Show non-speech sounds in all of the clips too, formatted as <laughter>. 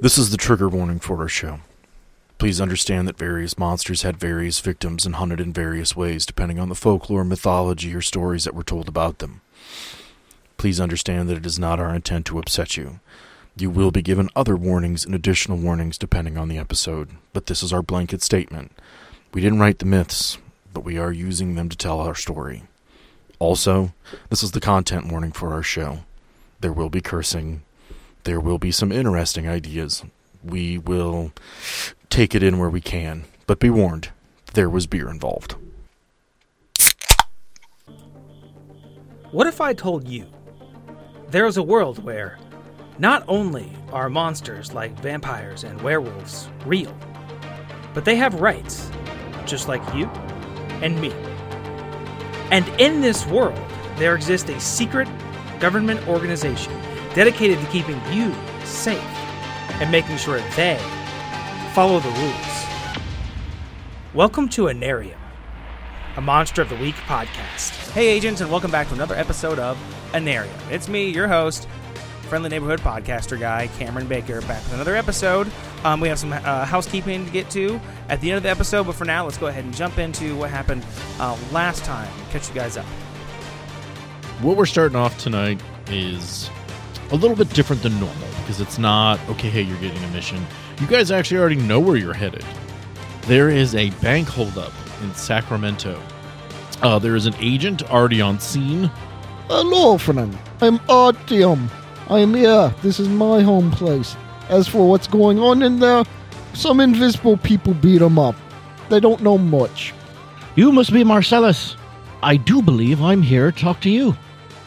This is the trigger warning for our show. Please understand that various monsters had various victims and hunted in various ways depending on the folklore, mythology, or stories that were told about them. Please understand that it is not our intent to upset you. You will be given other warnings and additional warnings depending on the episode, but this is our blanket statement. We didn't write the myths, but we are using them to tell our story. Also, this is the content warning for our show. There will be cursing. There will be some interesting ideas. We will take it in where we can, but be warned, there was beer involved. What if I told you there is a world where not only are monsters like vampires and werewolves real, but they have rights, just like you and me. And in this world, there exists a secret government organization dedicated to keeping you safe and making sure they follow the rules. Welcome to Anarium, a Monster of the Week podcast. Hey, agents, and welcome back to another episode of Anarium. It's me, your host, friendly neighborhood podcaster guy, Cameron Baker, back with another episode. Um, we have some uh, housekeeping to get to at the end of the episode, but for now, let's go ahead and jump into what happened uh, last time. Catch you guys up. What we're starting off tonight is a little bit different than normal because it's not, okay, hey, you're getting a mission. You guys actually already know where you're headed. There is a bank holdup in Sacramento. Uh, there is an agent already on scene. Hello, friend. I'm Artyom. I am here. This is my home place. As for what's going on in there, some invisible people beat 'em up. They don't know much. You must be Marcellus. I do believe I'm here to talk to you.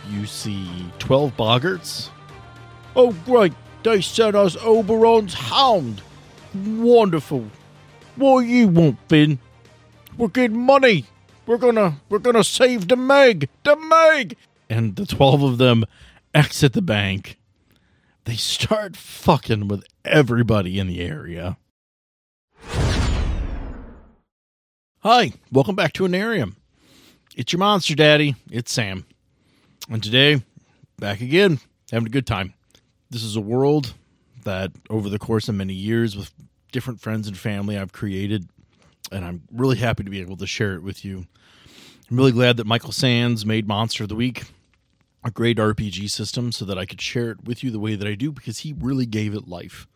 You see 12 boggarts. Oh, great. They sent us Oberon's hound. Wonderful. What you want, Finn? We're getting money. We're gonna we're gonna save the Meg. The Meg. And the 12 of them exit the bank. They start fucking with everybody in the area. Hi, welcome back to Anarium. It's your monster daddy. It's Sam. And today, back again, having a good time. This is a world that over the course of many years with different friends and family I've created, and I'm really happy to be able to share it with you. I'm really glad that Michael Sands made Monster of the Week a great RPG system so that I could share it with you the way that I do because he really gave it life.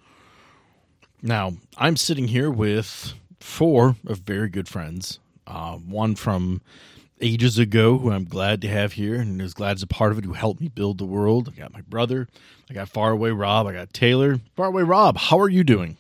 Now, I'm sitting here with four of very good friends. Uh, one from ages ago who I'm glad to have here and is glad as a part of it who helped me build the world. I got my brother, I got Faraway Rob, I got Taylor. Faraway Rob, how are you doing?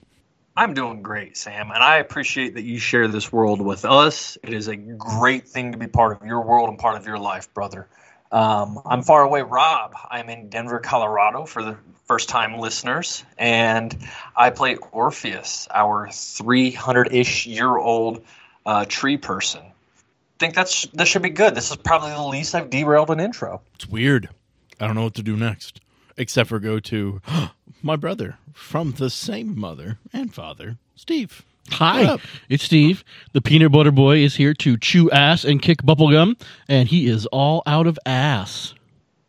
I'm doing great, Sam, and I appreciate that you share this world with us. It is a great thing to be part of your world and part of your life, brother. Um, I'm far away, Rob. I'm in Denver, Colorado for the first time listeners, and I play Orpheus, our 300 ish year old uh, tree person. Think that's this should be good. This is probably the least I've derailed an intro. It's weird. I don't know what to do next, except for go to <gasps> my brother from the same mother and father, Steve. Hi, up? it's Steve. The peanut butter boy is here to chew ass and kick bubblegum, and he is all out of ass.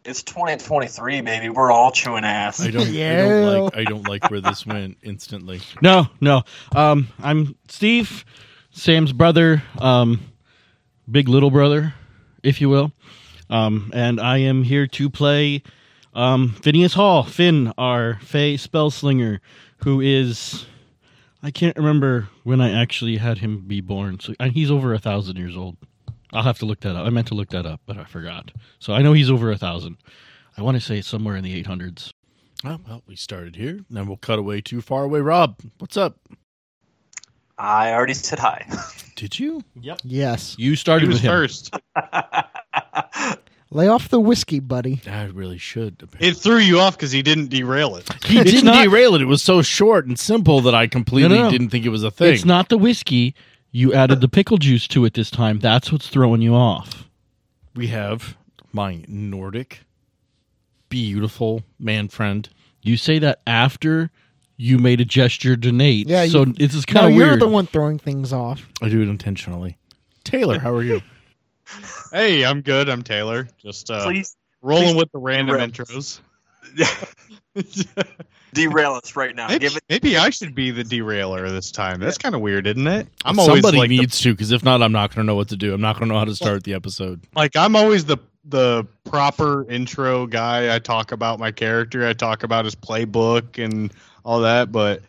It's 2023, baby. We're all chewing ass. I don't, I don't <laughs> like I don't like where this went instantly. No, no. Um, I'm Steve, Sam's brother, um, big little brother, if you will. Um, and I am here to play um, Phineas Hall, Finn, our Fey spell slinger, who is. I can't remember when I actually had him be born. So and he's over a thousand years old. I'll have to look that up. I meant to look that up, but I forgot. So I know he's over a thousand. I want to say it's somewhere in the eight hundreds. Oh, well, we started here. Then we'll cut away too far away. Rob, what's up? I already said hi. Did you? Yep. Yes. You started He was with him. first. <laughs> Lay off the whiskey, buddy. I really should. It threw you off because he didn't derail it. He It's didn't not- derail it. It was so short and simple that I completely No, no, no. didn't think it was a thing. It's not the whiskey. You added the pickle juice to it this time. That's what's throwing you off. We have my Nordic, beautiful man friend. You say that after you made a gesture to Nate. Yeah, So you- this is No, kind of you're the one throwing things off. I do it intentionally. Taylor, how are you? <laughs> Hey, I'm good. I'm Taylor. Just uh, Please, rolling please with the random reps. intros. <laughs> Derail us right now. maybe, Give it. maybe I should be the derailer this time. That's kind of weird, isn't it? I'm always Somebody like the- needs to, because if not, I'm not going to know what to do. I'm not going to know how to start the episode. like I'm always the the proper intro guy. I talk about my character. I talk about his playbook and all that. But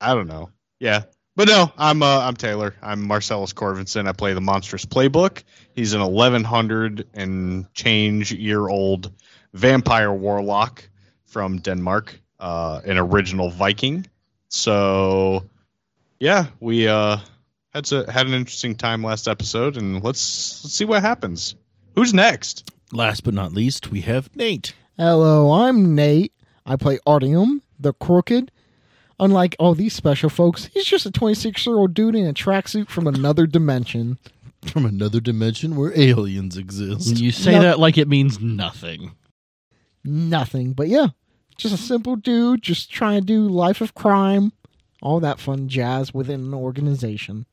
I don't know. Yeah, but no, I'm uh, I'm Taylor. I'm Marcellus Corvinson. I play the monstrous playbook. He's an 1100 and change year old vampire warlock from Denmark, uh, an original Viking. So yeah, we uh had a, had an interesting time last episode, and let's let's see what happens. Who's next? Last but not least, we have Nate. Hello, I'm Nate. I play Artyom, the Crooked. Unlike all these special folks, he's just a 26 year old dude in a tracksuit from another dimension. From another dimension where aliens exist. And you say No- that like it means nothing. Nothing, but yeah, just a simple dude just trying to do life of crime, all that fun jazz within an organization.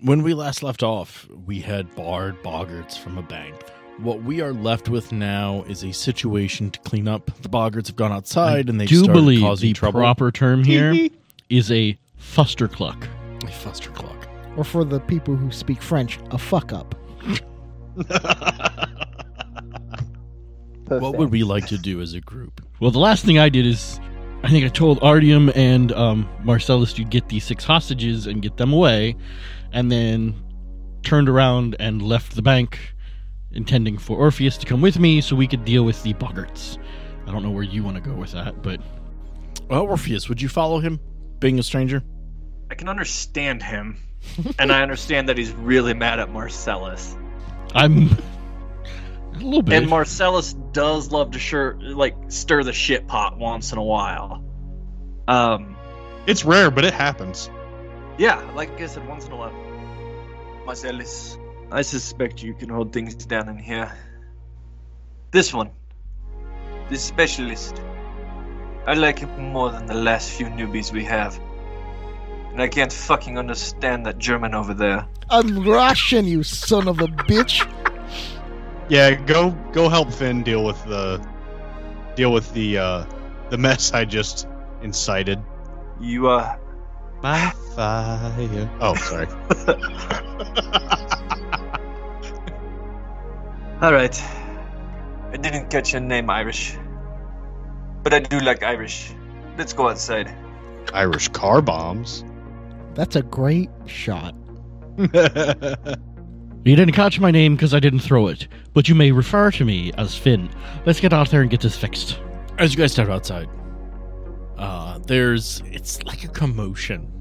When we last left off, we had barred Boggarts from a bank. What we are left with now is a situation to clean up. The Boggarts have gone outside and they do started believe causing the trouble. proper term <laughs> here is a fustercluck. A fuster clock. Or for the people who speak French, a fuck up. <laughs> What would we like to do as a group? Well, the last thing I did is I think I told Artyom and um, Marcellus to get these six hostages and get them away, and then turned around and left the bank, intending for Orpheus to come with me so we could deal with the boggarts. I don't know where you want to go with that, but Well, Orpheus, would you follow him, being a stranger? I can understand him, and I understand that he's really mad at Marcellus. I'm a little bit. And Marcellus does love to sure like stir the shit pot once in a while. Um, It's rare, but it happens. yeah, like I said, once in a while. Marcellus, I suspect you can hold things down in here. This one, this specialist, I like him more than the last few newbies we have. And I can't fucking understand that German over there. I'm Russian, you son of a bitch. Yeah, go go help Finn deal with the deal with the uh the mess I just incited. You, uh, My fire. Oh, sorry. <laughs> Alright. I didn't catch your name, Irish. But I do like Irish. Let's go outside. Irish car bombs. That's a great shot. <laughs> you didn't catch my name because I didn't throw it, but you may refer to me as Finn. Let's get out there and get this fixed. As you guys step outside, uh, there's it's like a commotion.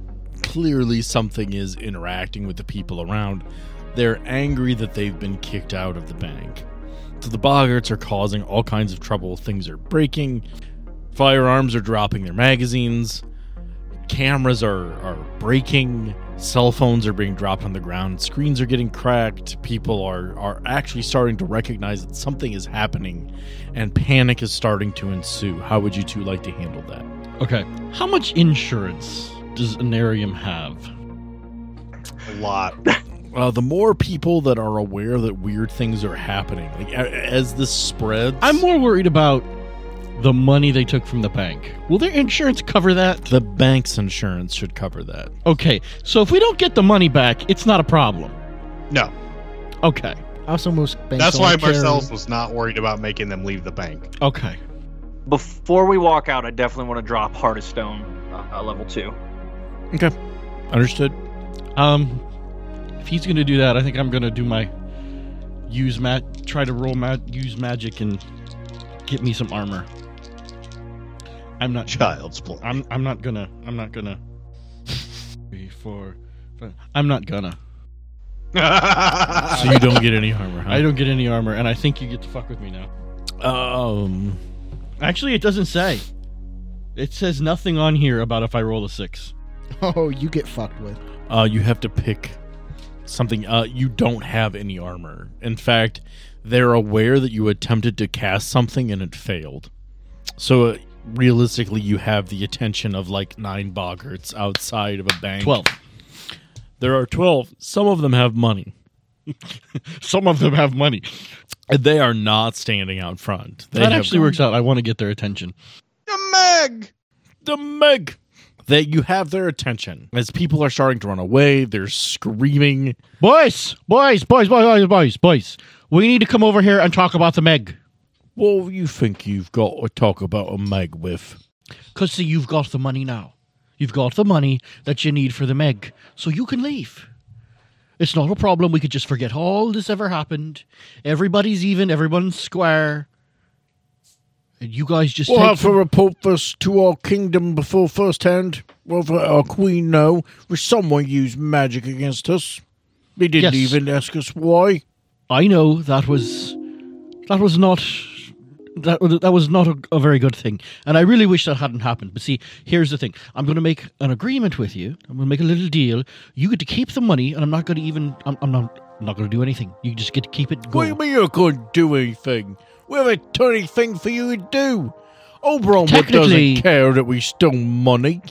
Clearly, something is interacting with the people around. They're angry that they've been kicked out of the bank. So the Boggarts are causing all kinds of trouble. Things are breaking. Firearms are dropping their magazines. Cameras are, are breaking. Cell phones are being dropped on the ground. Screens are getting cracked. People are, are actually starting to recognize that something is happening and panic is starting to ensue. How would you two like to handle that? Okay. How much insurance does Anarium have? A lot. <laughs> Uh, the more people that are aware that weird things are happening, like a- as this spreads, I'm more worried about the money they took from the bank. Will their insurance cover that? the bank's insurance should cover that. Okay, so if we don't get the money back, it's not a problem. No. Okay, Also, most banks That's why carry- Marcellus was not worried about making them leave the bank. okay. Before we walk out, I definitely want to drop Heart of Stone, uh, level 2. Okay, understood. Um, if he's gonna do that, I think I'm gonna do my use mat, try to roll mat, use magic and get me some armor. I'm not. Child's play. I'm. I'm not gonna. I'm not gonna. Three, four, five. I'm not gonna. <laughs> So you don't get any armor, huh? I don't get any armor, and I think you get to fuck with me now. Um, Actually, it doesn't say. It says nothing on here about if I roll a six. Oh, you get fucked with. uh, you have to pick something. Uh, you don't have any armor. In fact, they're aware that you attempted to cast something and it failed. So uh, realistically, you have the attention of like nine boggarts outside of a bank. Twelve. There are 12. Some of them have money. <laughs> Some of them have money. And they are not standing out front. They that have actually works out. I want to get their attention. The Meg. the Meg. That you have their attention. As people are starting to run away, they're screaming. Boys, boys, boys, boys, boys, boys, boys. We need to come over here and talk about the Meg. What do you think you've got to talk about a Meg with? Because, see, you've got the money now. You've got the money that you need for the Meg. So you can leave. It's not a problem. We could just forget all this ever happened. Everybody's even, everyone's square. And you guys just We'll have to report this to our kingdom before first hand. Whether our queen know if someone used magic against us. They didn't Yes. even ask us why. I know that was that was not that was- that was not a, a very good thing, and I really wish that hadn't happened. But see, here's the thing: I'm going to make an agreement with you. I'm going to make a little deal. You get to keep the money, and I'm not going to even. I'm, I'm not. I'm not going to do anything. You just get to keep it. What do Going. you mean you couldn't do anything? We have a tiny thing for you to do. Oberon doesn't care that we stole money.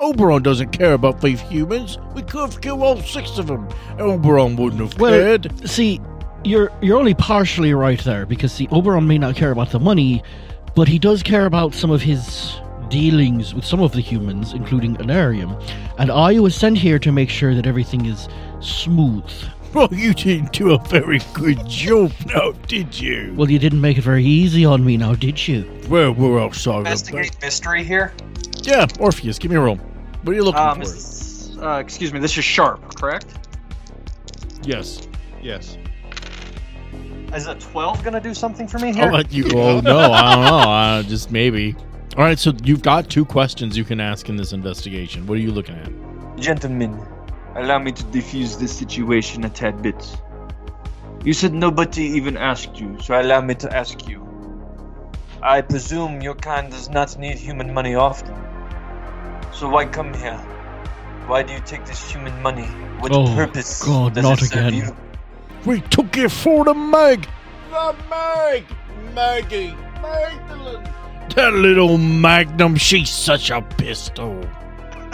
Oberon doesn't care about these humans. We could have killed all six of them. Oberon wouldn't have Well, cared. see, you're you're only partially right there because see, Oberon may not care about the money, but he does care about some of his dealings with some of the humans, including Anarium. And I was sent here to make sure that everything is smooth. <laughs> Well, you didn't do a very good job now, did you? Well, you didn't make it very easy on me now, did you? Well, we're outside of that. Investigate mystery here. Yeah, Orpheus, give me a roll. What are you looking Um, for? is this, uh, excuse me, this is sharp, correct? yes. Yes. Is a 12 gonna do something for me I'll here? let you. Oh <laughs> no, I don't know. Uh, just maybe. All right, so you've got two questions you can ask in this investigation. What are you looking at? Gentlemen, allow me to defuse this situation a tad bit. You said nobody even asked you, so allow me to ask you. I presume your kind does not need human money often. So why come here? Why do you take this human money? What Oh, purpose God, does not it serve again. you? We took it for the Meg. The Meg. Maggie. Magdalene. That little Magnum, she's such a pistol.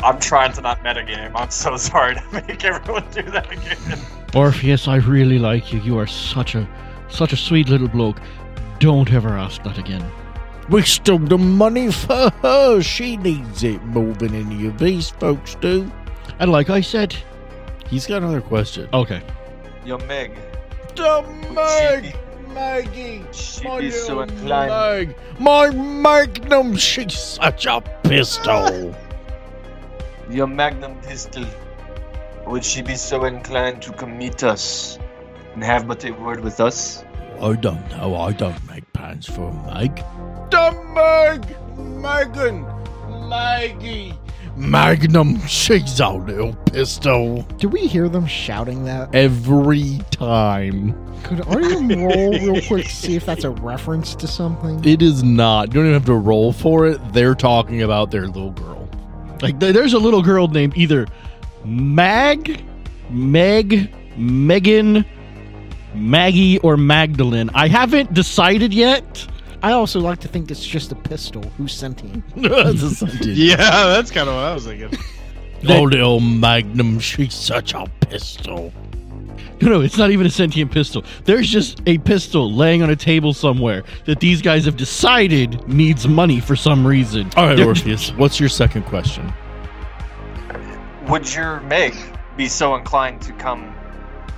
I'm trying to not metagame. I'm so sorry to make everyone do that again. Orpheus, I really like you. You are such a such a sweet little bloke. Don't ever ask that again. We stole the money for her. She needs it more than any of these folks do. And like I said, He's got another question. okay. Your Meg. The Meg. Maggie. she'd My be so inclined. Meg. My Magnum, she's such a pistol. <laughs> Your Magnum pistol. Would she be so inclined to come meet us and have but a word with us? I don't know. I don't make plans for Meg. The Meg! Megan! Maggie! Magnum, she's a little pistol. Do we hear them shouting that? Every time. Could Arium roll real quick see if that's a reference to something? It is not. You don't even have to roll for it. They're talking about their little girl. Like th- there's a little girl named either Mag, Meg, Megan, Maggie, or Magdalene. I haven't decided yet. I also like to think it's just a pistol. Who's sentient? <laughs> That's a sentence. <laughs> Yeah, that's kind of what I was thinking. Oh, little Magnum, she's such a pistol. No, no, it's not even a sentient pistol. There's just a pistol laying on a table somewhere that these guys have decided needs money for some reason. All right, They're- Orpheus, what's your second question? Would your Meg be so inclined to come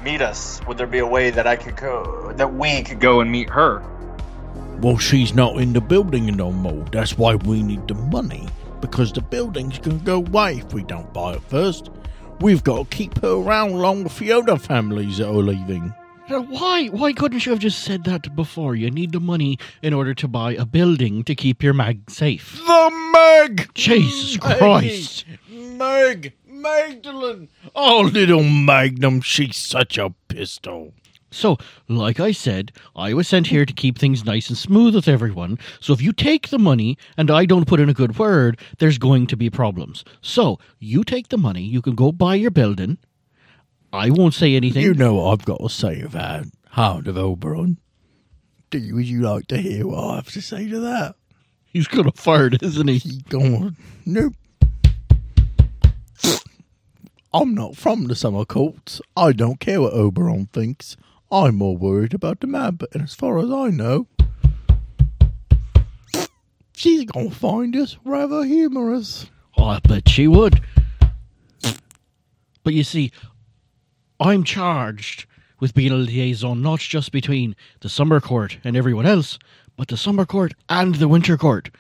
meet us? Would there be a way that I could go, that we could go and meet her? Well, she's not in the building no more. That's why we need the money. Because the building's gonna go away if we don't buy it first. We've got to keep her around along with the other families that are leaving. Why? Why couldn't you have just said that before? You need the money in order to buy a building to keep your mag safe. The Meg! Jesus Maggie, Christ! Meg! Magdalene! Oh, little Magnum, she's such a pistol. So, like I said, I was sent here to keep things nice and smooth with everyone. So, if you take the money and I don't put in a good word, there's going to be problems. So, you take the money, you can go buy your building. I won't say anything. You know what I've got to say about Hound of Oberon. Do you, would you like to hear what I have to say to that? He's gonna fart, isn't he? Go on. Nope. I'm not from the summer courts. I don't care what Oberon thinks. I'm more worried about the Mab, and as far as I know, she's gonna find us rather humorous. Oh, I bet she would. But you see, I'm charged with being a liaison not just between the summer court and everyone else, but the summer court and the winter court.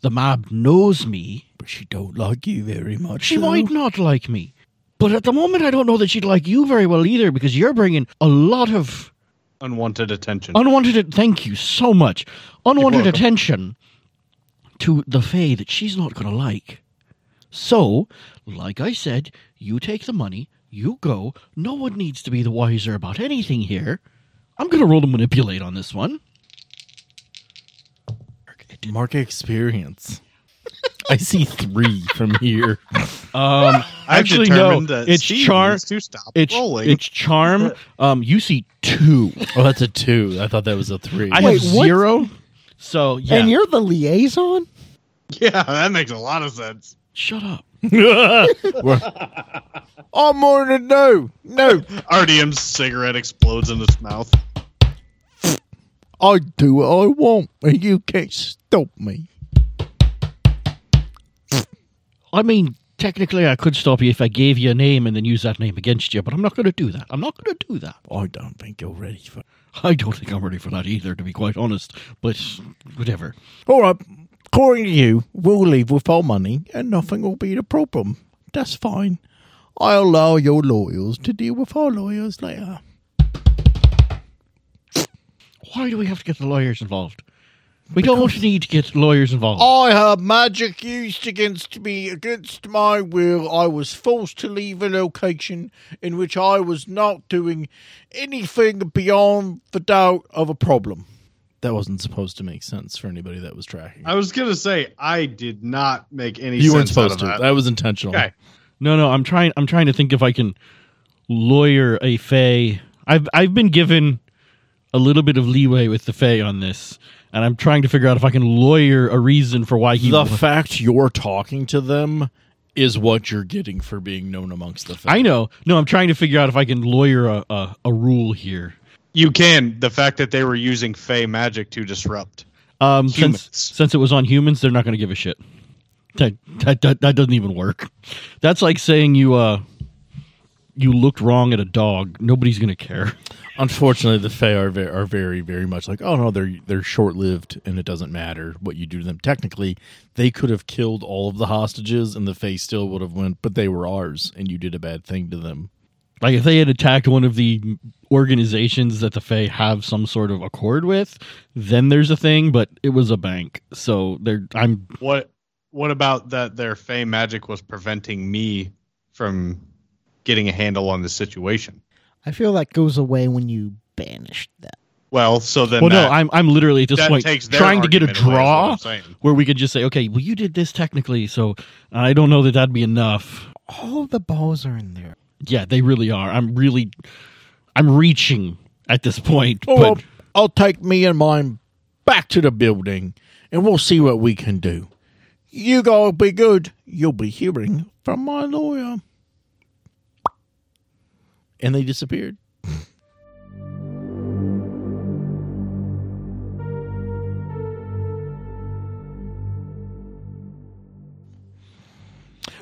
The Mab knows me. But she don't like you very much. She though. might not like me. But at the moment, I don't know that she'd like you very well either because you're bringing a lot of Unwanted attention. unwanted. Thank you so much. Unwanted attention to the Fae that she's not going to like. So, like I said, you take the money, you go. No one needs to be the wiser about anything here. I'm going to roll to manipulate on this one. Mark experience. I see three from here. Um, I've actually, no. determined that It's Steve charm. to stop It's rolling. it's charm. <laughs> Um, you see two. Oh, that's a two. I thought that was a three. I Wait, have what? zero. So yeah. And you're the liaison? yeah, that makes a lot of sense. Shut up. I'm more than no, no. Artyom's cigarette explodes in his mouth. I do what I want, and you can't stop me. I mean, technically, I could stop you if I gave you a name and then use that name against you, but I'm not going to do that. I'm not going to do that. I don't think you're ready for. <laughs> I don't think I'm ready for that either, to be quite honest. But whatever. All right, according to you, we'll leave with our money, and nothing will be the problem. That's fine. I'll allow your lawyers to deal with our lawyers later. Why do we have to get the lawyers involved? We don't need to get lawyers involved. I had magic used against me against my will. I was forced to leave a location in which I was not doing anything beyond the doubt of a problem. that wasn't supposed to make sense for anybody that was tracking. I was gonna say I did not make any. you weren't sense out supposed of to. That. That was intentional. Okay. No, no, I'm trying. I'm trying to think if I can lawyer a fay. I've I've been given a little bit of leeway with the fay on this, and I'm trying to figure out if I can lawyer a reason for why he. The fact you're talking to them is what you're getting for being known amongst the. Fae. I know. No, I'm trying to figure out if I can lawyer a a, a rule here. You can. The fact that they were using Fey magic to disrupt. Um, Humans. since since it was on humans, they're not going to give a shit. That, that that that doesn't even work. That's like saying you uh you looked wrong at a dog. Nobody's going to care. Unfortunately, the Fae are very, are very, very much like, oh no, they're they're short lived, and it doesn't matter what you do to them. Technically, they could have killed all of the hostages, and the Fae still would have went, but they were ours, and you did a bad thing to them. Like if they had attacked one of the organizations that the Fae have some sort of accord with, then there's a thing. But it was a bank, so they're I'm What? What about that? Their Fey magic was preventing me from getting a handle on the situation. I feel that goes away when you banish them. Well, so then. well, no, I'm I'm literally at this point trying to get a argument away, is what draw where we could just say, okay, well, you did this technically, so I don't know that that'd be enough. All the balls are in there. Yeah, they really are. I'm really, I'm reaching at this point. Oh, but well, I'll take me and mine back to the building, and we'll see what we can do. You gotta be good. You'll be hearing from my lawyer. And they disappeared.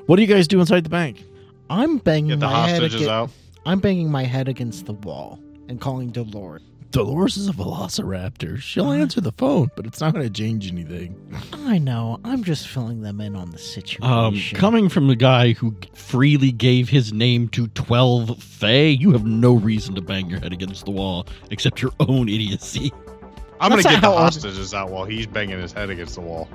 What do you guys do inside the bank? I'm banging Get the my head hostages against, out. I'm banging my head against the wall and calling Dolores. Dolores is a velociraptor. She'll answer the phone, but it's not going to change anything. I know. I'm just filling them in on the situation. um, coming from the guy who freely gave his name to twelve Fae, you have no reason to bang your head against the wall except your own idiocy. I'm gonna get the hostages out while he's banging his head against the wall.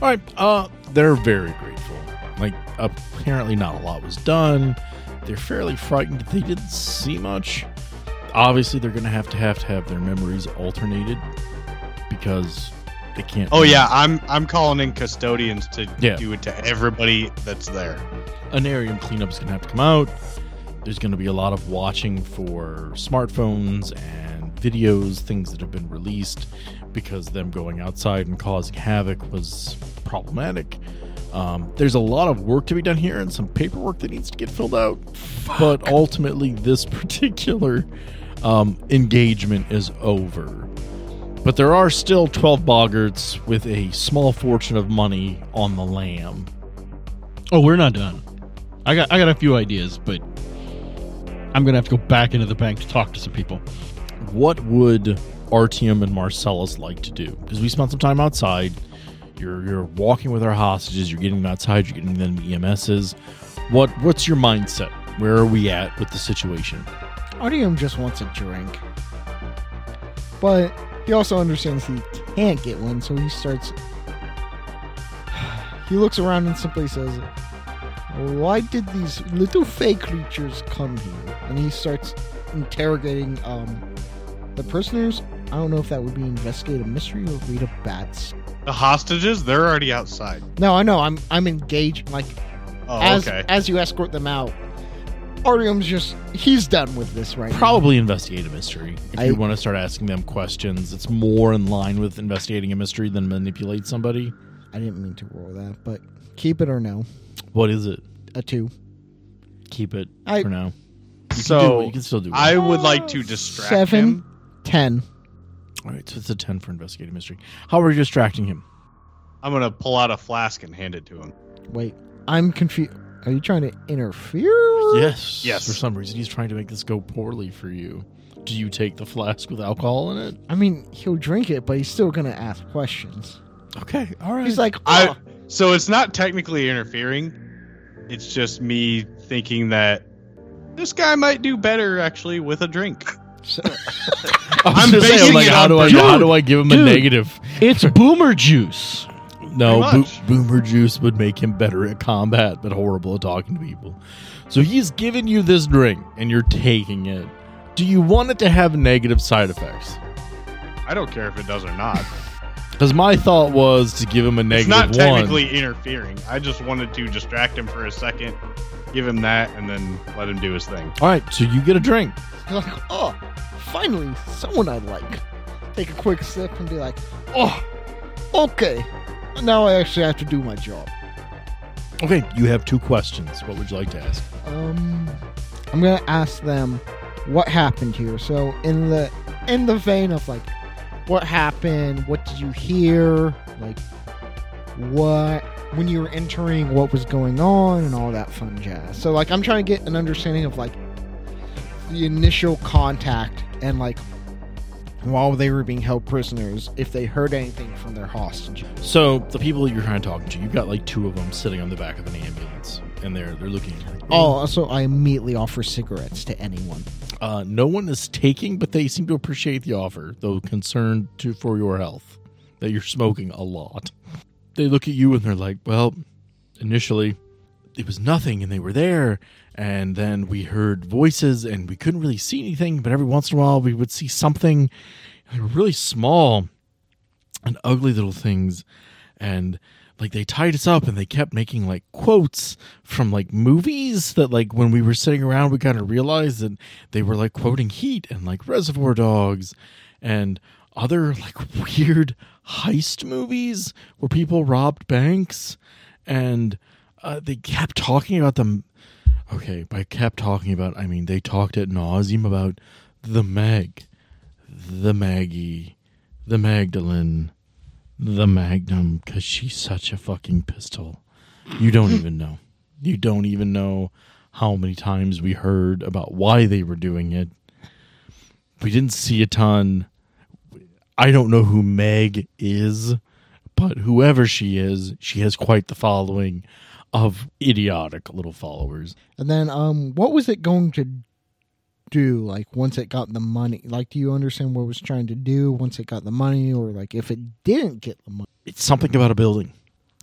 All right. Uh, they're very grateful. Like, apparently, not a lot was done. They're fairly frightened. They didn't see much. Obviously, they're going to have to have to have their memories alternated because they can't. Oh yeah, I'm I'm calling in custodians to Yeah. do it to everybody that's there. An Anarium cleanup's going to have to come out. There's going to be a lot of watching for smartphones and videos, things that have been released, because them going outside and causing havoc was problematic. Um, there's a lot of work to be done here and some paperwork that needs to get filled out. But ultimately, this <laughs> particular um, engagement is over. But there are still 12 boggarts with a small fortune of money on the lam. Oh, we're not done. I got I got a few ideas, but I'm gonna have to go back into the bank to talk to some people. What would Artyom and Marcellus like to do? Because we spent some time outside. You're you're walking with our hostages. You're getting them outside. You're getting them EMSs. What what's your mindset? Where are we at with the situation? Artyom just wants a drink. But he also understands he can't get one, so he starts. <sighs> He looks around and simply says, Why did these little fake creatures come here? And he starts interrogating um, the prisoners. I don't know if that would be investigate a mystery or read a bats. The hostages, they're already outside. No, I know. I'm I'm engaged. Like Oh, as okay. as you escort them out, Artyom's just he's done with this right now. Probably investigate a mystery. If I- you want to start asking them questions, it's more in line with investigating a mystery than manipulate somebody. I didn't mean to roll that, but keep it or no. What is it? A two. Keep it I- for now. You can do so it. you can still do it. I would like to distract Seven. him. Ten. All right, so it's a ten for investigating mystery. How are you distracting him? I'm gonna pull out a flask and hand it to him. Wait, I'm confused. Are you trying to interfere? Yes. Yes. For some reason, he's trying to make this go poorly for you. Do you take the flask with alcohol in it? I mean, he'll drink it, but he's still gonna ask questions. Okay. All right. He's like, I oh, so it's not technically interfering. It's just me thinking that this guy might do better actually with a drink. so- <laughs> I'm I'm just saying, like, how do I Dude, how do I give him a negative? It's <laughs> boomer juice. No, Bo- Boomer Juice would make him better at combat, but horrible at talking to people. So he's giving you this drink, and you're taking it. Do you want it to have negative side effects? I don't care if it does or not. Because my thought was to give him a it's negative not one. technically interfering. I just wanted to distract him for a second, give him that, and then let him do his thing. All right, so you get a drink. he's like, oh, finally, someone I like. Take a quick sip and be like, oh, okay. Now I actually have to do my job. Okay, you have two questions. What would you like to ask? Um, I'm gonna ask them what happened here. So in the in the vein of like, what happened? What did you hear? Like, what when you were entering? What was going on? And all that fun jazz. So like, I'm trying to get an understanding of like the initial contact and like while they were being held prisoners, if they heard anything from their hostage. So the people that you're trying to talk to, you've got like two of them sitting on the back of an ambulance, and they're they're looking. Oh, so I immediately offer cigarettes to anyone. Uh, no one is taking, but they seem to appreciate the offer, though concerned to for your health that you're smoking a lot. They look at you and they're like, "Well, initially it was nothing, and they were there, and then we heard voices, and we couldn't really see anything, but every once in a while we would see something. Really small and ugly little things, and." Like they tied us up and they kept making like quotes from like movies that like when we were sitting around we kind of realized that they were like quoting Heat and like Reservoir Dogs and other like <laughs> weird heist movies where people robbed banks and uh, they kept talking about them. Okay, by kept talking about, I mean they talked at nauseum about the Meg, the Maggie, the Magdalene, the Magnum, because she's such a fucking pistol. You don't even know. You don't even know how many times we heard about why they were doing it. We didn't see a ton. I don't know who Meg is, but whoever she is, she has quite the following of idiotic little followers. And then, um, what was it going to do? Like once it got the money, like, do you understand what it was trying to do once it got the money, or like if it didn't get the money? It's something about a building.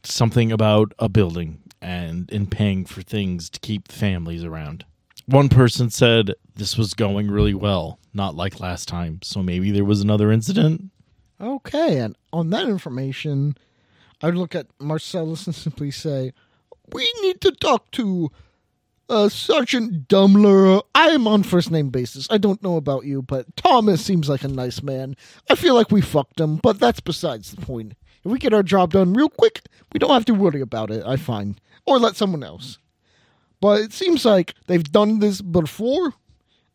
Something about a building and in paying for things to keep families around. One person said this was going really well, not like last time. So maybe there was another incident. Okay, and on that information, I'd look at Marcellus and simply say, "We need to talk to." Uh, Sergeant Dumbler, I am on first name basis. I don't know about you, but Thomas seems like a nice man. I feel like we fucked him, but that's besides the point. If we get our job done real quick, we don't have to worry about it, I find. Or let someone else. But it seems like they've done this before,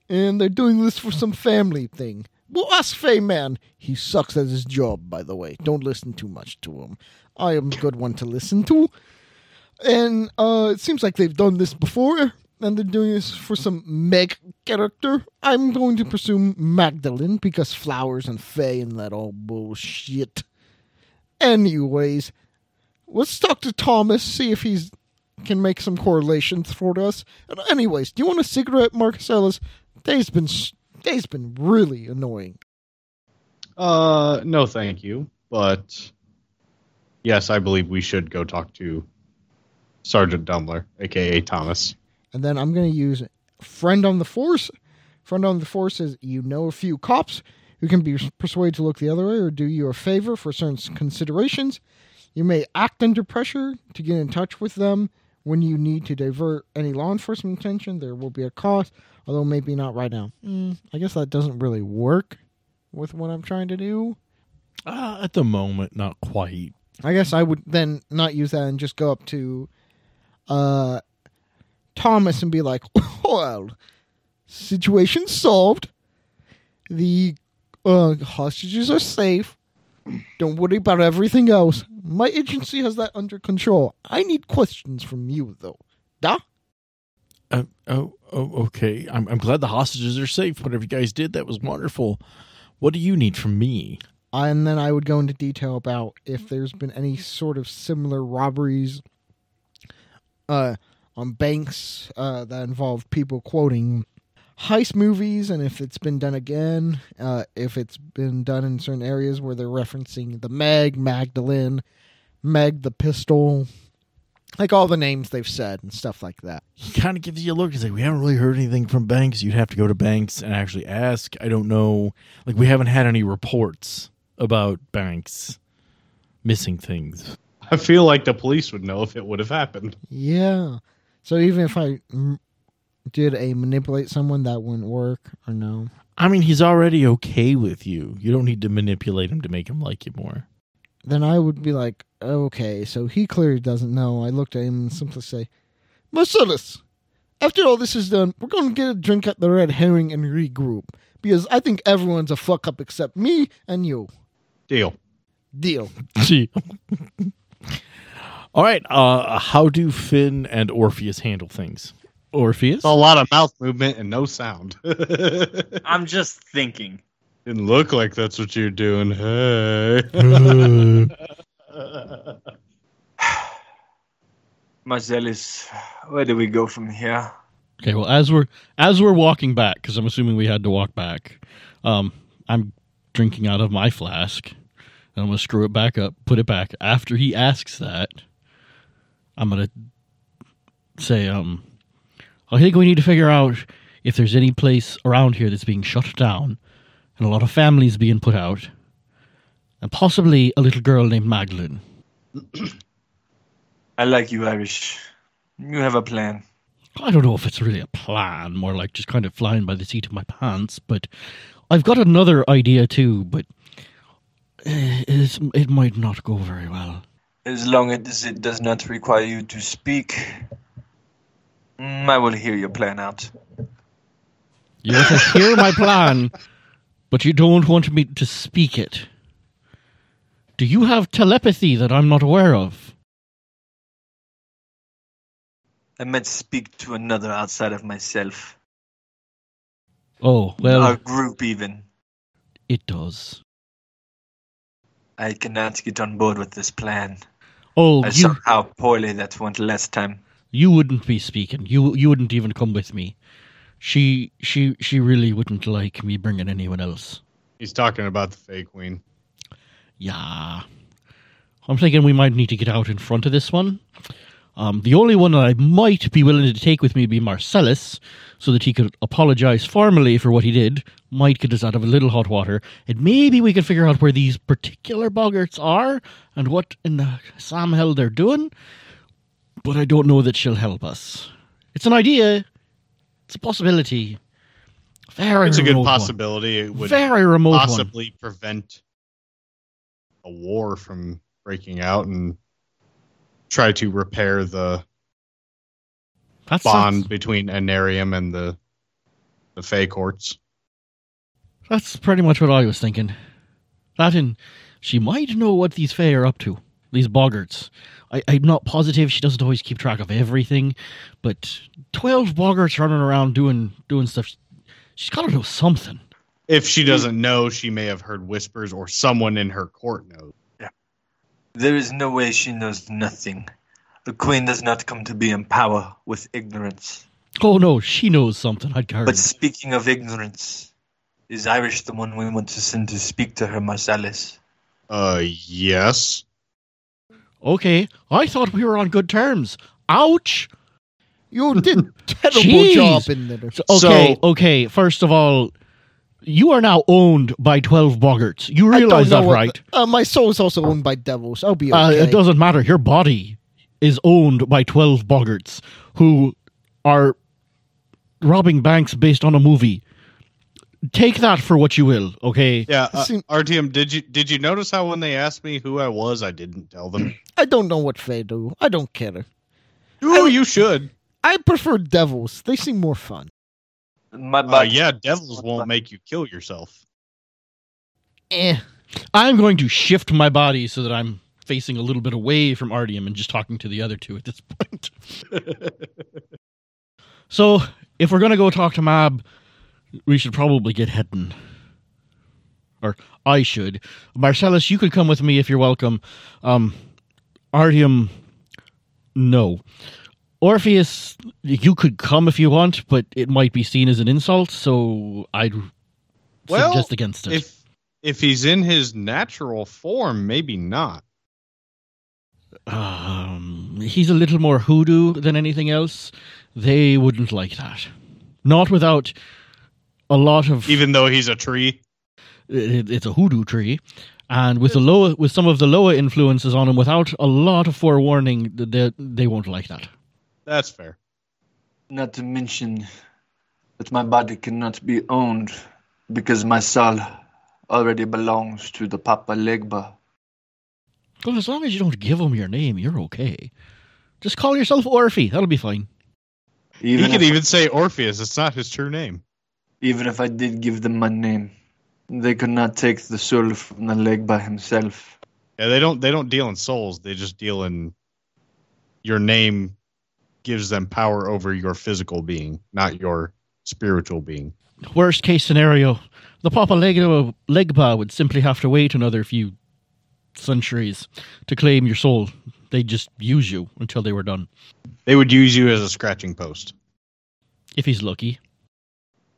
and they're doing this for some family thing. Well, ask Fey Man. He sucks at his job, by the way. Don't listen too much to him. I am a good one to listen to. And uh, it seems like they've done this before, and they're doing this for some Meg character. I'm going to presume Magdalene, because flowers and Fey and that all bullshit. Anyways, let's talk to Thomas, see if he's can make some correlations for us. Anyways, do you want a cigarette, Marcellus? Day's been day's been really annoying. Uh, no, thank you. But yes, I believe we should go talk to Sergeant Dumbler, aka Thomas. And then I'm going to use friend on the force. Friend on the force is you know a few cops who can be persuaded to look the other way or do you a favor for certain considerations. You may act under pressure to get in touch with them when you need to divert any law enforcement attention. There will be a cost, although maybe not right now. Mm, I guess that doesn't really work with what I'm trying to do. Uh, at the moment, not quite. I guess I would then not use that and just go up to uh, Thomas and be like, <laughs> well, situation solved. The uh, hostages are safe. Don't worry about everything else. My agency has that under control. I need questions from you, though. Da? Uh, oh, oh, okay. I'm, I'm glad the hostages are safe. Whatever you guys did, that was wonderful. What do you need from me? And then I would go into detail about if there's been any sort of similar robberies uh, on banks uh, that involve people quoting heist movies and if it's been done again, uh, if it's been done in certain areas where they're referencing the Meg, Magdalene, Meg the pistol, like all the names they've said and stuff like that. He kind of gives you a look. He's like, we haven't really heard anything from Banks. You'd have to go to Banks and actually ask. I don't know. Like, we haven't had any reports about Banks missing things. I feel like the police would know if it would have happened. Yeah. So even if I m- did a manipulate someone, that wouldn't work, or no? I mean, he's already okay with you. You don't need to manipulate him to make him like you more. Then I would be like, okay, so he clearly doesn't know. I looked at him and simply say, Marcellus, after all this is done, we're going to get a drink at the Red Herring and regroup. Because I think everyone's a fuck up except me and you. Deal. Deal. <laughs> See. All right. Uh, how do Finn and Orpheus handle things? Orpheus? A lot of mouth movement and no sound. <laughs> I'm just thinking. Didn't look like that's what you're doing. Hey. <sighs> Marcellus, where do we go from here? Okay, well, as we're as we're walking back, because I'm assuming we had to walk back, um, I'm drinking out of my flask, I'm gonna screw it back up, put it back. After he asks that, I'm gonna say, um, I think we need to figure out if there's any place around here that's being shut down, and a lot of families being put out, and possibly a little girl named Magdalene. <clears throat> I like you, Irish. You have a plan. I don't know if it's really a plan, more like just kind of flying by the seat of my pants. But I've got another idea too, but it's, it might not go very well. As long as it does not require you to speak, mm, I will hear your plan out. You want to <laughs> hear my plan, but you don't want me to speak it. Do you have telepathy that I'm not aware of? I meant speak to another outside of myself. Oh, well, Our group, even. it does. I cannot get on board with this plan. Oh, I you, saw how poorly that went last time. you wouldn't be speaking. You you wouldn't even come with me. She she she really wouldn't like me bringing anyone else. He's talking about the fake queen. Yeah. I'm thinking we might need to get out in front of this one. Um, the only one that I might be willing to take with me would be Marcellus, so that he could apologize formally for what he did, might get us out of a little hot water, and maybe we could figure out where these particular boggarts are and what in the Sam hell they're doing. But I don't know that she'll help us. It's an idea. It's a possibility. Very It's a good remote one. possibility. It would Very remote one. possibly prevent a war from breaking out and try to repair the That's bond between Anarium and the the Fey courts. That's pretty much what I was thinking. That and she might know what these Fey are up to. These boggarts. I, I'm not positive she doesn't always keep track of everything, but twelve boggarts running around doing doing stuff. She's got to know something. If she doesn't know, she may have heard whispers or someone in her court knows. There is no way she knows nothing. The queen does not come to be in power with ignorance. Oh no, she knows something. I'd guard. But speaking of ignorance, is Irish the one we want to send to speak to her, Marcellus? Uh, yes. Okay, I thought we were on good terms. Ouch. You did <laughs> terrible Jeez. job in there. So- okay, okay. First of all, you are now owned by twelve boggarts. You realize that, what- right? Uh, my soul is also owned by devils. I'll be Uh, it doesn't matter. Your body is owned by 12 boggarts who are robbing banks based on a movie. Take that for what you will, okay? Yeah, uh, Seem- Artium, did you did you notice how when they asked me who I was, I didn't tell them? <clears throat> I don't know what they do. I don't care. Ooh, you should. I prefer devils. They seem more fun. My Uh, body. yeah, devils won't make you kill yourself. Eh. I'm going to shift my body so that I'm facing a little bit away from Artium and just talking to the other two at this <laughs> point. so, if we're going to go talk to Mab, we should probably get heading. Or I should. Marcellus, you could come with me if you're welcome. Um, Artium, no. Orpheus, you could come if you want, but it might be seen as an insult, so I'd Well, suggest against it. If if he's in his natural form, maybe not. Um, he's a little more hoodoo than anything else. They wouldn't like that. Not without a lot of. Even though he's a tree. it, it's a hoodoo tree, and with the lower, with some of the lower influences on him, without a lot of forewarning, they they won't like that. That's fair. Not to mention that my body cannot be owned because my soul already belongs to the Papa Legba. Well, as long as you don't give him your name, you're okay. Just call yourself Orphe. That'll be fine. Even he could if, even say Orpheus. It's not his true name. even if I did give them my name, they could not take the soul from the Legba himself. Yeah, they don't they don't deal in souls. They just deal in your name gives them power over your physical being, not mm. your spiritual being. Worst case scenario, the Papa Legba, Legba would simply have to wait another few centuries to claim your soul. They'd just use you until they were done. They would use you as a scratching post. If he's lucky.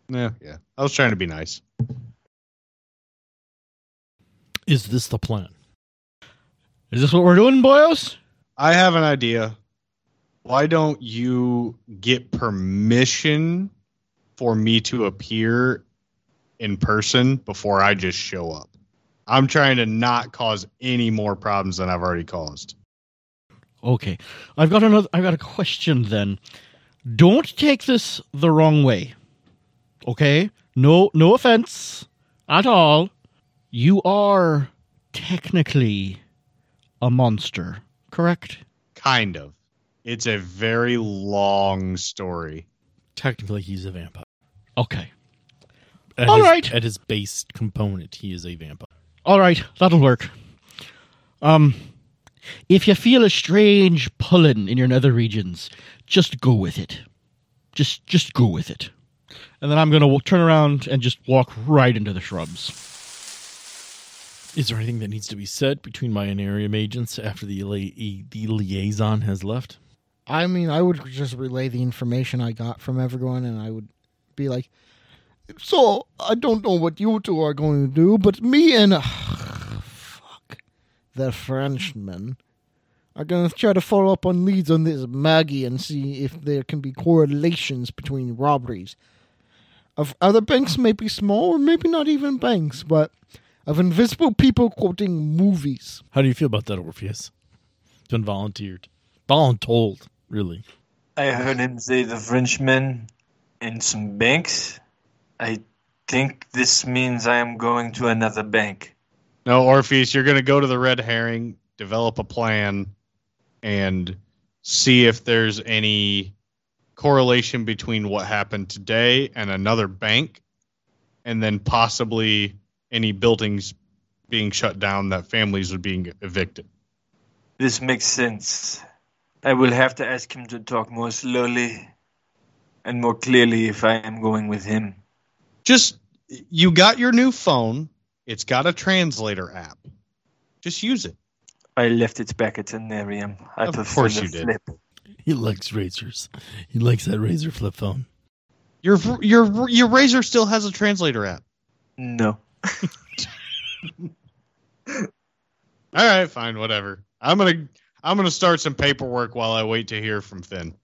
Yeah, yeah. I was trying to be nice. Is this the plan? Is this what we're doing, boyos? I have an idea. Why don't you get permission for me to appear in person before I just show up? I'm trying to not cause any more problems than I've already caused. Okay. I've got another I've got a question then. Don't take this the wrong way. Okay? No no offense at all. You are technically a monster, correct? Kind of. It's a very long story. Technically, he's a vampire. Okay. At All his, right. At his base component, he is a vampire. All right, that'll work. Um, if you feel a strange pulling in your nether regions, just go with it. Just, just go with it. And then I'm gonna w- turn around and just walk right into the shrubs. Is there anything that needs to be said between my Anarium agents after the, lia- the liaison has left? I mean, I would just relay the information I got from everyone, and I would be like, "So I don't know what you two are going to do, but me and <sighs> fuck the Frenchman are going to try to follow up on leads on this Maggie and see if there can be correlations between robberies of other banks, maybe small or maybe not even banks, but of invisible people quoting movies." How do you feel about that, Orpheus? It's been volunteered. Voluntold, really. I heard him say the Frenchman in some banks. I think this means I am going to another bank. No, Orpheus, you're going to go to the Red Herring develop a plan, and see if there's any correlation between what happened today and another bank, and then possibly any buildings being shut down that families are being evicted. This makes sense. I will have to ask him to talk more slowly and more clearly if I am going with him. Just you got your new phone. It's got a translator app. Just use it. I left it back at Tenarium. I Of prefer course the you did. flip. He likes razors. He likes that razor flip phone. Your your your Razor still has a translator app. No. <laughs> All right, fine, whatever. I'm gonna I'm gonna start some paperwork while I wait to hear from Finn,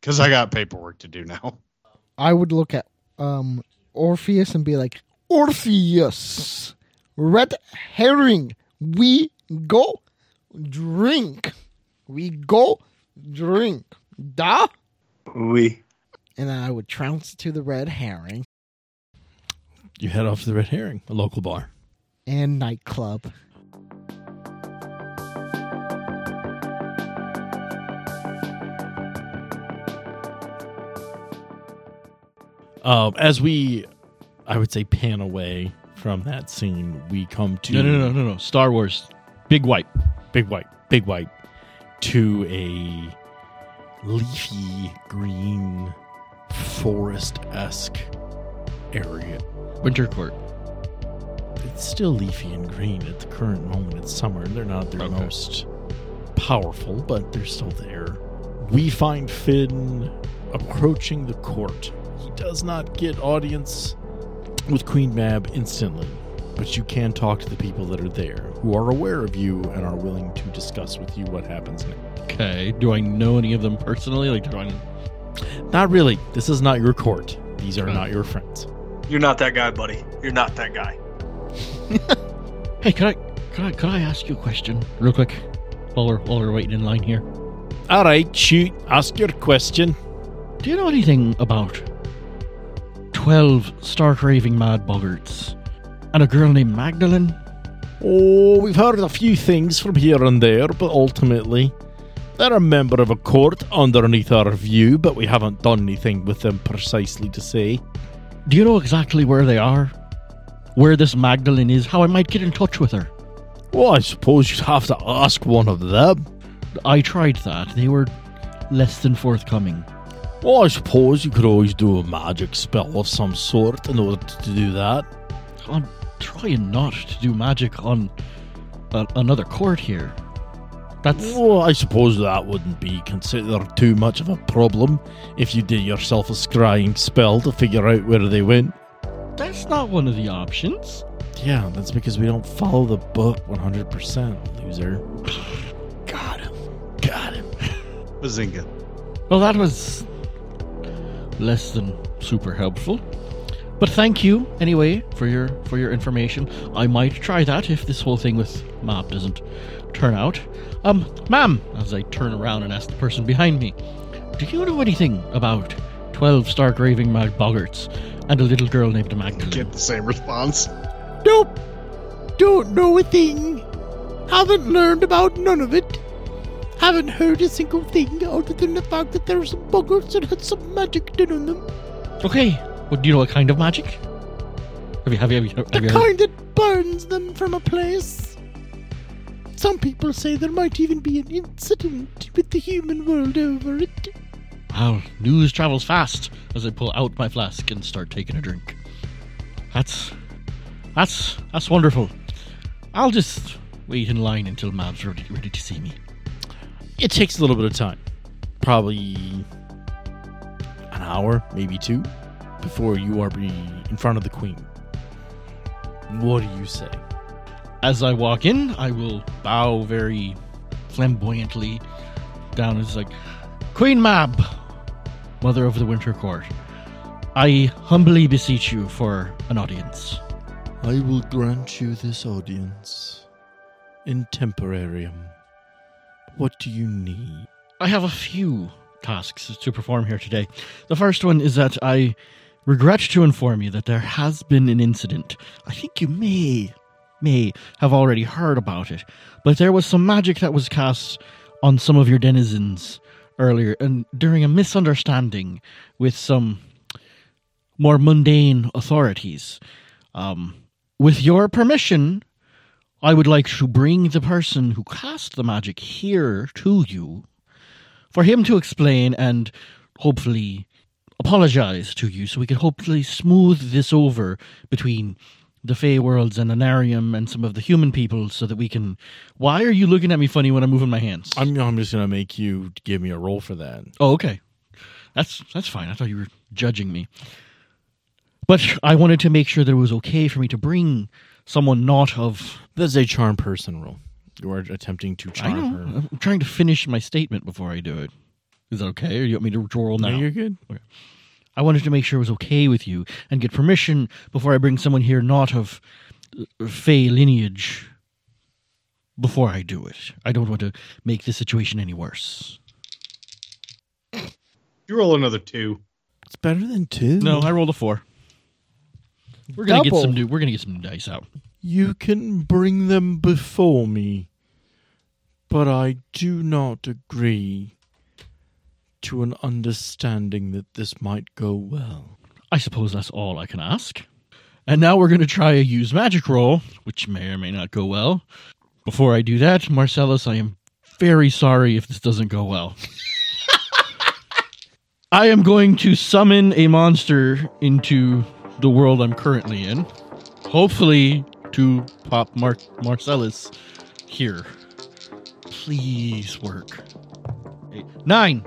because I got paperwork to do now. I would look at um Orpheus and be like, Orpheus, red herring, we go drink. We go drink. Da? We. And I would trounce to the red herring You head off to the Red Herring, a local bar. and nightclub. Um, as we, I would say, pan away from that scene, we come to No, no, no, no, no. Star Wars. Big wipe. big white, big white, to a leafy green forest esque area. Winter Court. It's still leafy and green at the current moment. It's summer. They're not their Okay. most powerful, but they're still there. We find Finn approaching the court. He does not get audience with Queen Mab instantly, but you can talk to the people that are there who are aware of you and are willing to discuss with you what happens next. Okay. Do I know any of them personally? Like, do I? Not really. This is not your court. These are Okay. not your friends. You're not that guy, buddy. You're not that guy. <laughs> Hey, can I, could I, could I ask you a question real quick while we're while we're waiting in line here? All right, shoot. Ask your question. Do you know anything about twelve stark raving mad boggarts and a girl named Magdalene? Oh, we've heard a few things from here and there, but ultimately, they're a member of a court underneath our view, but we haven't done anything with them precisely to say. Do you know exactly where they are? Where this Magdalene is? How I might get in touch with her? Well, I suppose you'd have to ask one of them. I tried that. They were less than forthcoming. Well, I suppose you could always do a magic spell of some sort in order to do that. I'm trying not to do magic on a, another court here. That's Well, I suppose that wouldn't be considered too much of a problem if you did yourself a scrying spell to figure out where they went. that's not one of the options. Yeah, that's because we don't follow the book 100%, loser. <sighs> Got him. Got him. <laughs> Bazinga. Well, that was less than super helpful. But thank you anyway for your for your information. I might try that if this whole thing with Mab doesn't turn out. Um, ma'am, as I turn around and ask the person behind me, do you know anything about twelve stark raving mad boggarts and a little girl named Magdalene? Get the same response. Nope. Don't know a thing. Haven't learned about none of it. Haven't heard a single thing other than the fact that there were some buggers that had some magic done on them. Okay, well, do you know what kind of magic? Have you have you have you, have The you kind that burns them from a place. Some people say there might even be an incident with the human world over it. Wow, news travels fast as I pull out my flask and start taking a drink. That's that's that's wonderful. I'll just wait in line until Mab's ready, ready to see me. It takes a little bit of time. Probably an hour, maybe two, before you are be in front of the queen. What do you say? As I walk in, I will bow very flamboyantly down as like Queen Mab, Mother of the Winter Court. I humbly beseech you for an audience. I will grant you this audience in temporarium. What do you need? I have a few tasks to perform here today. The first one is that I regret to inform you that there has been an incident. I think you may may have already heard about it, but there was some magic that was cast on some of your denizens earlier, and during a misunderstanding with some more mundane authorities. Um, with your permission, I would like to bring the person who cast the magic here to you for him to explain and hopefully apologize to you so we can hopefully smooth this over between the Fey worlds and Anarium and some of the human people so that we can. Why are you looking at me funny when I'm moving my hands? I'm, I'm just going to make you give me a roll for that. Oh, okay. That's that's fine. I thought you were judging me. But I wanted to make sure that it was okay for me to bring someone not of. There's a charm person roll. You are attempting to I charm know. her. I'm trying to finish my statement before I do it. Is that okay, or you want me to roll now? No, you're good. I wanted to make sure it was okay with you and get permission before I bring someone here not of uh, Fey lineage. Before I do it, I don't want to make the situation any worse. You roll another two. It's better than two. No, I rolled a four. We're gonna get some new. We're gonna get some dice out. You can bring them before me, but I do not agree to an understanding that this might go well. I suppose that's all I can ask. And now we're going to try a use magic roll, which may or may not go well. Before I do that, Marcellus, I am very sorry if this doesn't go well. <laughs> I am going to summon a monster into the world I'm currently in. Hopefully, to pop Mar- Marcellus here. Please work. Eight. Nine.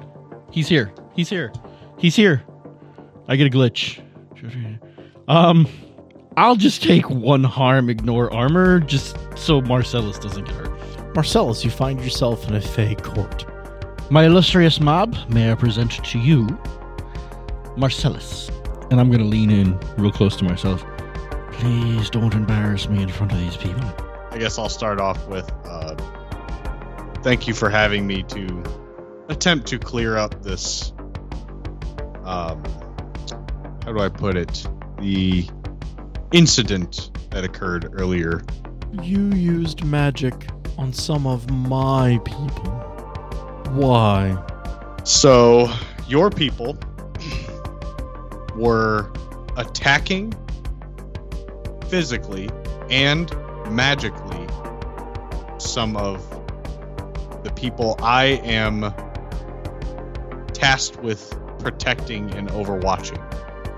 He's here. He's here. He's here. I get a glitch. Um, I'll just take one harm, ignore armor, just so Marcellus doesn't get hurt. Marcellus, you find yourself in a Fey court. My illustrious Mab, may I present to you Marcellus. And I'm going to lean in real close to myself. Please don't embarrass me in front of these people. I guess I'll start off with uh, thank you for having me to attempt to clear up this. Um, how do I put it? The incident that occurred earlier. You used magic on some of my people. Why? So, your people were attacking physically and magically some of the people I am tasked with protecting and overwatching.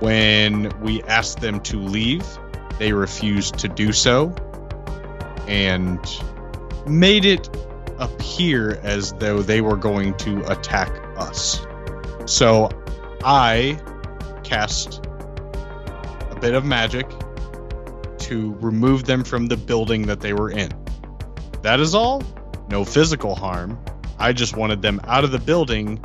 When we asked them to leave, they refused to do so and made it appear as though they were going to attack us. So I cast a bit of magic to remove them from the building that they were in. That is all. No physical harm. I just wanted them out of the building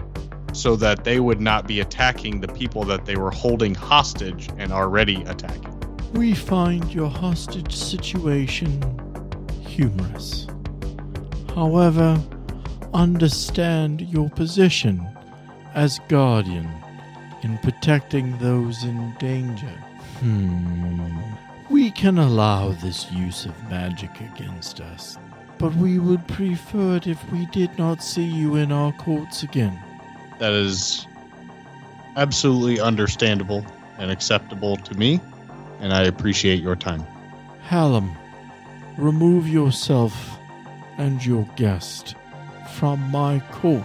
so that they would not be attacking the people that they were holding hostage and already attacking. We find your hostage situation humorous. However, understand your position as guardian in protecting those in danger. Hmm. We can allow this use of magic against us, but we would prefer it if we did not see you in our courts again. That is absolutely understandable and acceptable to me, and I appreciate your time. Hallam, remove yourself and your guest from my court.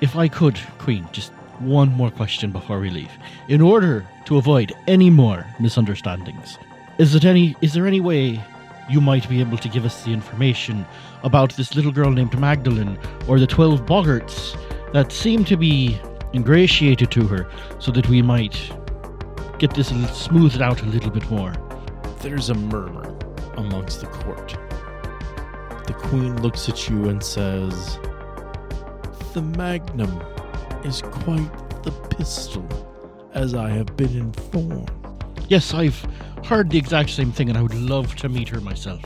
If I could, Queen, just one more question before we leave. In order to avoid any more misunderstandings, is it any is there any way you might be able to give us the information about this little girl named Magdalene or the twelve boggarts that seem to be ingratiated to her so that we might get this smoothed out a little bit more? There's a murmur amongst the court. The queen looks at you and says, The magnum is quite the pistol, as I have been informed. Yes, I've heard the exact same thing and I would love to meet her myself.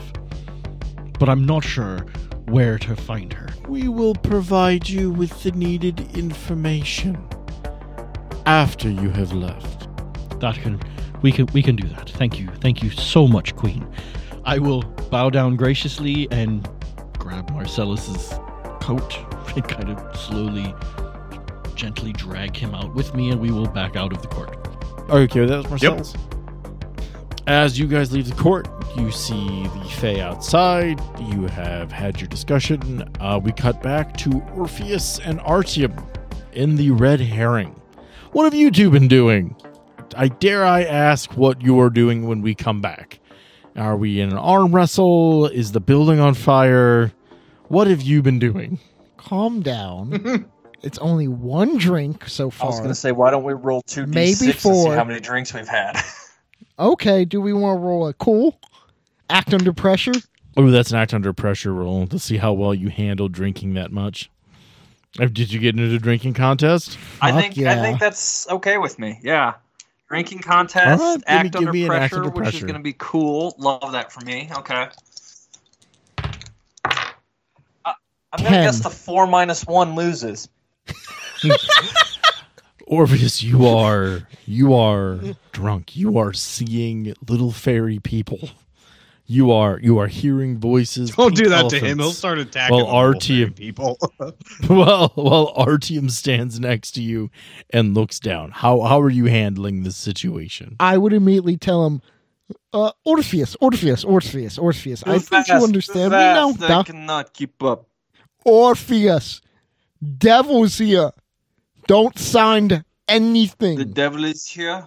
But I'm not sure where to find her. We will provide you with the needed information after you have left. That can we can we can do that. Thank you. Thank you so much, Queen. I will bow down graciously and grab Marcellus's coat <laughs> and kind of slowly, gently drag him out with me, and we will back out of the court. Are you okay with that, Marcellus? As you guys leave the court, you see the Fae outside. You have had your discussion. Uh, we cut back to Orpheus and Artium in the Red Herring. What have you two been doing? I dare I ask what you're doing when we come back. Are we in an arm wrestle? Is the building on fire? What have you been doing? Calm down. <laughs> it's only one drink so far. I was gonna say, why don't we roll two d Maybe six to see how many drinks we've had? <laughs> Okay, do we want to roll a cool? Act under pressure? Oh, that's an act under pressure roll to see how well you handle drinking that much. Did you get into a drinking contest? I Fuck think I think that's okay with me. Yeah. Drinking contest, All right, give me- act under me an act pressure, under which is going to be cool. Love that for me. Okay. Uh, I'm going to Ten. guess the four minus one loses. <laughs> Orpheus, you are you are drunk. You are seeing little fairy people. You are you are hearing voices. Don't do pink that to him. He'll start attacking Well, the Artium- people. <laughs> <laughs> Well, while Artium stands next to you and looks down. How how are you handling this situation? I would immediately tell him, uh, Orpheus, Orpheus, Orpheus, Orpheus. I think you understand me now. fast, I cannot keep up. Orpheus, devil's here. Don't sign anything. The devil is here.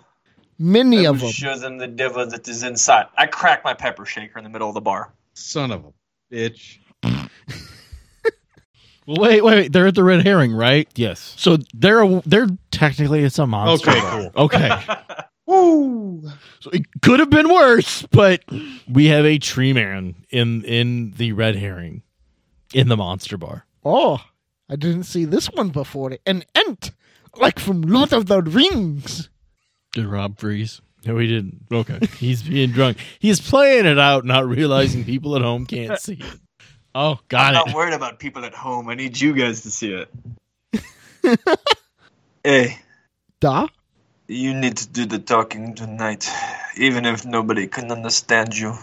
Many I of will them. show them the devil that is inside. I crack my pepper shaker in the middle of the bar. Son of a bitch. <laughs> Well, wait, wait, wait. They're at the red herring, right? Yes. So they're a, they're Technically it's a monster. Okay, bar. cool. okay. <laughs> Woo! so it could have been worse, but We have a tree man in in the red herring in the monster bar. Oh, I didn't see this one before. An ent, like from Lord of the Rings. did Rob freeze? No, he didn't. Okay. <laughs> He's being drunk. He's playing it out, not realizing people at home can't <laughs> see it. Oh, got I'm it. not worried about people at home. I need you guys to see it. <laughs> hey, Da? you need to do the talking tonight, even if nobody can understand you.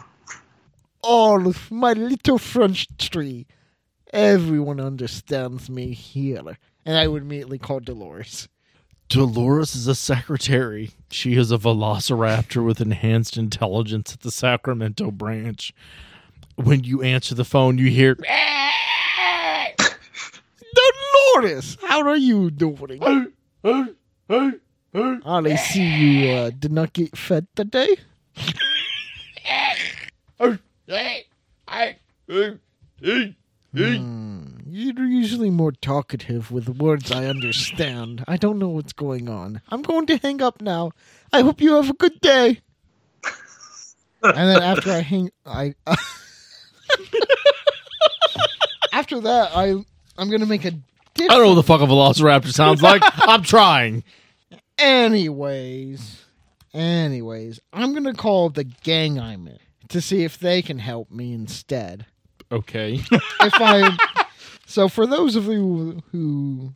Oh, my little French tree. Everyone understands me here. And I would immediately call Dolores. Dolores is a secretary. She is a velociraptor with enhanced intelligence at the Sacramento branch. When you answer the phone, you hear <laughs> Dolores, how are you doing? Oh, I see you uh, did not get fed today. <laughs> Hmm, You're usually more talkative with words I understand. I don't know what's going on. I'm going to hang up now. I hope you have a good day. and then after I hang, I <laughs> after that I I'm gonna make a I don't know what the fuck a velociraptor sounds like. <laughs> I'm trying. Anyways, anyways, I'm gonna call the gang I'm in to see if they can help me instead. Okay. <laughs> If I, so for those of you who,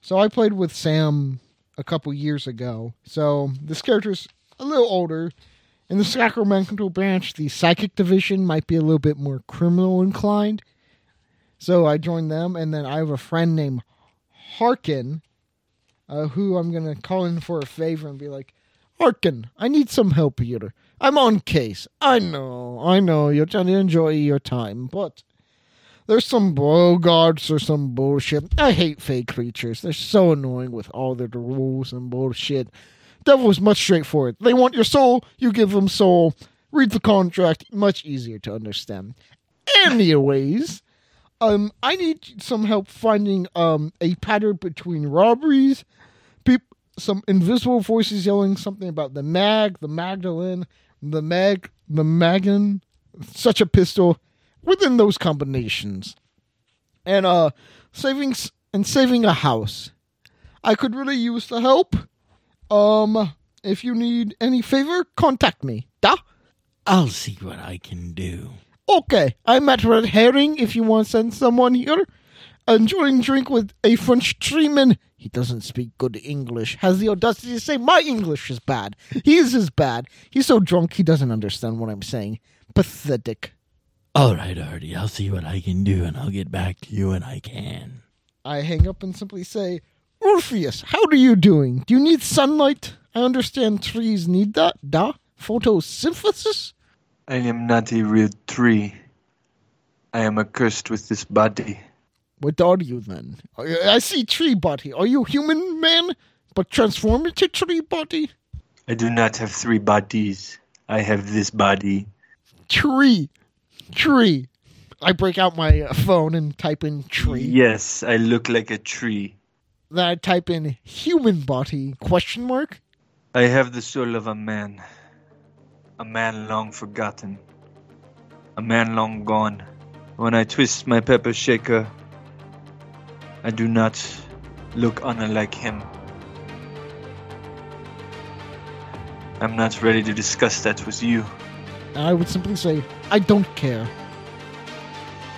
so I played with Sam a couple years ago. So this character's a little older. In the Sacramento branch, the psychic division might be a little bit more criminal inclined. So I joined them, and then I have a friend named Harkin, uh, who I'm gonna call in for a favor and be like, Harkin, I need some help here. I'm on case. I know, I know, you're trying to enjoy your time, but there's some boggarts or some bullshit. I hate fake creatures. They're so annoying with all their rules and bullshit. Devil is much straightforward. They want your soul, you give them soul. Read the contract, much easier to understand. Anyways, um, I need some help finding um a pattern between robberies, some invisible voices yelling something about the mag, the Magdalene, the mag, the Magan, such a pistol within those combinations, and uh, savings and saving a house. I could really use the help. Um, if you need any favor, contact me. Da. I'll see what I can do. Okay, I'm at Red Herring if you want to send someone here. Enjoying drink with a French treeman. He doesn't speak good English. Has the audacity to say my English is bad. His is bad. He's so drunk he doesn't understand what I'm saying. pathetic. All right, Artie, I'll see what I can do and I'll get back to you when I can. I hang up and simply say, Orpheus, how are you doing? Do you need sunlight? I understand trees need that. Da? Photosynthesis? I am not a real tree. I am accursed with this body. What are you then? I see tree body. Are you human man, but transform into tree body? I do not have three bodies. I have this body. Tree. Tree. I break out my uh, phone and type in tree. Yes, I look like a tree. Then I type in human body question mark. I have the soul of a man. A man long forgotten. A man long gone. When I twist my pepper shaker, I do not look unlike him. I'm not ready to discuss that with you. I would simply say, I don't care.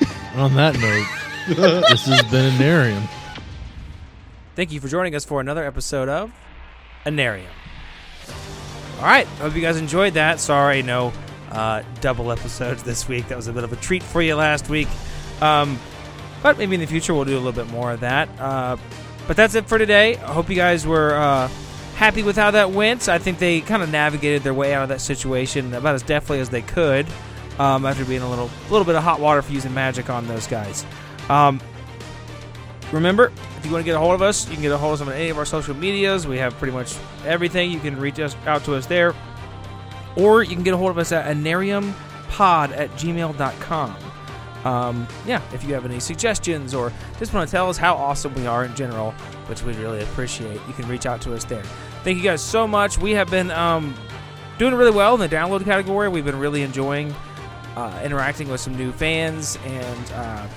<laughs> On that note, this has been Anarium. Thank you for joining us for another episode of Anarium. All right, hope you guys enjoyed that. Sorry, no uh, double episodes this week. That was a bit of a treat for you last week. Um, but maybe in the future we'll do a little bit more of that. Uh, but that's it for today. I hope you guys were uh, happy with how that went. I think they kind of navigated their way out of that situation about as deftly as they could um, after being a little, little bit of hot water for using magic on those guys. Um, remember, if you want to get a hold of us, you can get a hold of us on any of our social medias. We have pretty much everything. You can reach us out to us there. Or you can get a hold of us at anariumpod at gmail.com. Um, yeah, if you have any suggestions or just want to tell us how awesome we are in general, which we'd really appreciate, you can reach out to us there. Thank you guys so much. We have been um, doing really well in the download category. We've been really enjoying uh, interacting with some new fans and uh,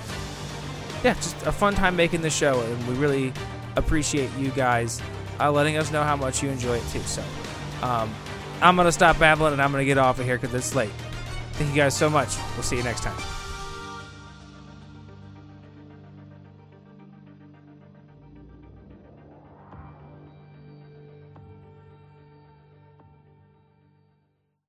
yeah, just a fun time making the show, and we really appreciate you guys uh, letting us know how much you enjoy it too. So, um, I'm gonna stop babbling and I'm gonna get off of here because it's late. Thank you guys so much. We'll see you next time.